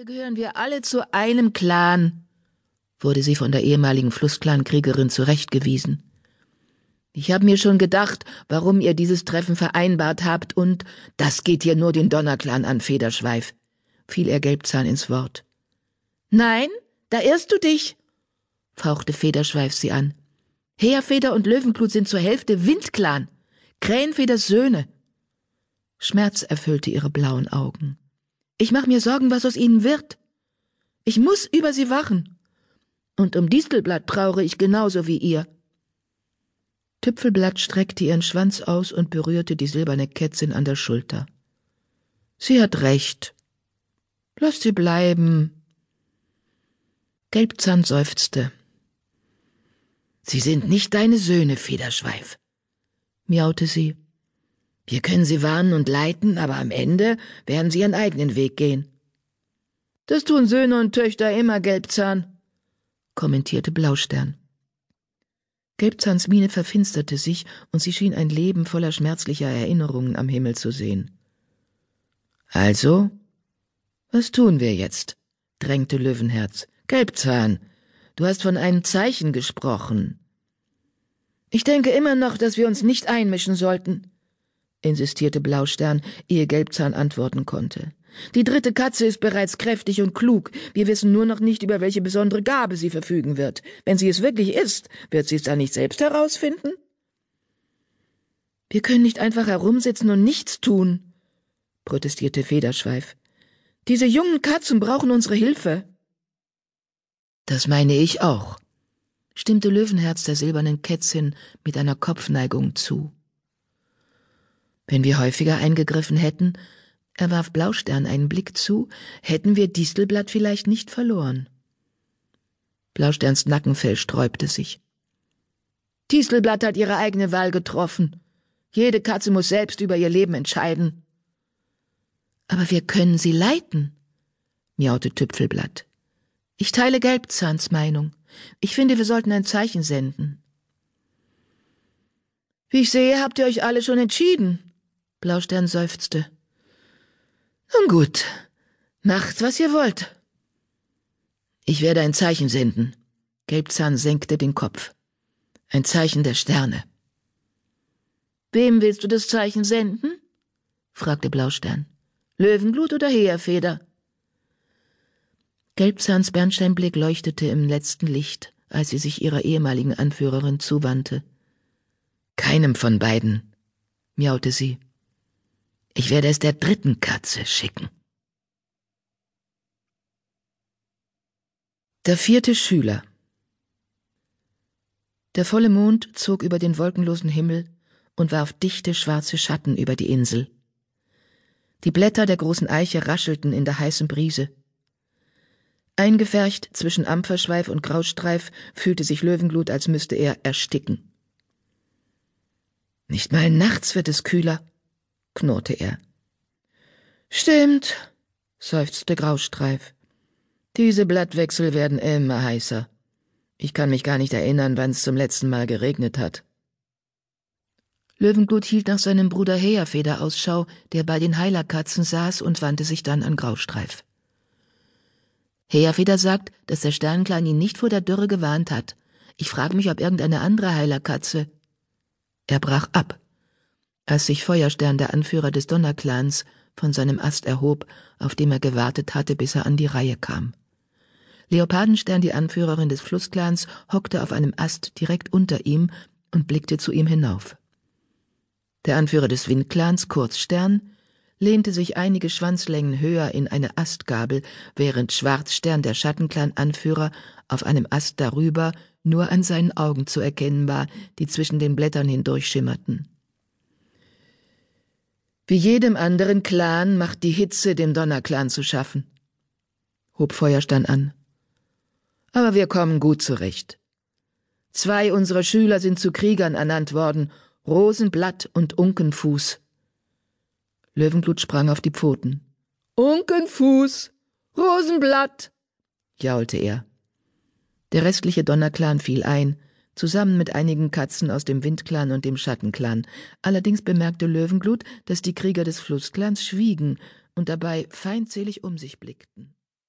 Hier gehören wir alle zu einem Clan, wurde sie von der ehemaligen Flussclan-Kriegerin zurechtgewiesen. Ich habe mir schon gedacht, warum ihr dieses Treffen vereinbart habt, und das geht hier nur den Donnerclan an, Federschweif, fiel er Gelbzahn ins Wort. Nein, da irrst du dich, fauchte Federschweif sie an. Heerfeder und Löwenblut sind zur Hälfte Windclan, Krähenfeders Söhne. Schmerz erfüllte ihre blauen Augen. Ich mach mir Sorgen, was aus ihnen wird. Ich muss über sie wachen. Und um Distelblatt traure ich genauso wie ihr. Tüpfelblatt streckte ihren Schwanz aus und berührte die silberne Kätzin an der Schulter. Sie hat recht. Lass sie bleiben. Gelbzahn seufzte. Sie sind nicht deine Söhne, Federschweif, miaute sie. Wir können sie warnen und leiten, aber am Ende werden sie ihren eigenen Weg gehen. Das tun Söhne und Töchter immer, Gelbzahn, kommentierte Blaustern. Gelbzahns Miene verfinsterte sich, und sie schien ein Leben voller schmerzlicher Erinnerungen am Himmel zu sehen. Also? Was tun wir jetzt? drängte Löwenherz. Gelbzahn, du hast von einem Zeichen gesprochen. Ich denke immer noch, dass wir uns nicht einmischen sollten, insistierte Blaustern, ehe Gelbzahn antworten konnte. Die dritte Katze ist bereits kräftig und klug. Wir wissen nur noch nicht, über welche besondere Gabe sie verfügen wird. Wenn sie es wirklich ist, wird sie es dann nicht selbst herausfinden? Wir können nicht einfach herumsitzen und nichts tun, protestierte Federschweif. Diese jungen Katzen brauchen unsere Hilfe. Das meine ich auch, stimmte Löwenherz der silbernen Kätzin mit einer Kopfneigung zu. Wenn wir häufiger eingegriffen hätten, er warf Blaustern einen Blick zu, hätten wir Distelblatt vielleicht nicht verloren. Blausterns Nackenfell sträubte sich. Distelblatt hat ihre eigene Wahl getroffen. Jede Katze muss selbst über ihr Leben entscheiden. Aber wir können sie leiten, miaute Tüpfelblatt. Ich teile Gelbzahns Meinung. Ich finde, wir sollten ein Zeichen senden. Wie ich sehe, habt ihr euch alle schon entschieden, Blaustern seufzte. Nun gut, macht, was ihr wollt. Ich werde ein Zeichen senden. Gelbzahn senkte den Kopf. Ein Zeichen der Sterne. Wem willst du das Zeichen senden? fragte Blaustern. Löwenblut oder Heerfeder? Gelbzahns Bernsteinblick leuchtete im letzten Licht, als sie sich ihrer ehemaligen Anführerin zuwandte. Keinem von beiden, miaute sie. Ich werde es der dritten Katze schicken. Der vierte Schüler Der volle Mond zog über den wolkenlosen Himmel und warf dichte schwarze Schatten über die Insel. Die Blätter der großen Eiche raschelten in der heißen Brise. Eingefärcht zwischen Ampferschweif und Graustreif fühlte sich Löwenglut, als müsste er ersticken. Nicht mal nachts wird es kühler, knurrte er. Stimmt, seufzte Graustreif. Diese Blattwechsel werden immer heißer. Ich kann mich gar nicht erinnern, wann es zum letzten Mal geregnet hat. Löwenblut hielt nach seinem Bruder Heerfeder Ausschau, der bei den Heilerkatzen saß und wandte sich dann an Graustreif. Heerfeder sagt, dass der Sternklein ihn nicht vor der Dürre gewarnt hat. Ich frage mich, ob irgendeine andere Heilerkatze. Er brach ab als sich Feuerstern, der Anführer des Donnerclans, von seinem Ast erhob, auf dem er gewartet hatte, bis er an die Reihe kam. Leopardenstern, die Anführerin des Flussclans, hockte auf einem Ast direkt unter ihm und blickte zu ihm hinauf. Der Anführer des Windclans, Kurzstern, lehnte sich einige Schwanzlängen höher in eine Astgabel, während Schwarzstern, der Schattenclan-Anführer, auf einem Ast darüber nur an seinen Augen zu erkennen war, die zwischen den Blättern hindurch schimmerten. Wie jedem anderen Clan macht die Hitze dem Donnerclan zu schaffen, hob Feuerstein an. Aber wir kommen gut zurecht. Zwei unserer Schüler sind zu Kriegern ernannt worden, Rosenblatt und Unkenfuß. Löwenglut sprang auf die Pfoten. Unkenfuß! Rosenblatt! jaulte er. Der restliche Donnerclan fiel ein, zusammen mit einigen Katzen aus dem Windclan und dem Schattenclan. Allerdings bemerkte Löwenglut, dass die Krieger des Flussclans schwiegen und dabei feindselig um sich blickten.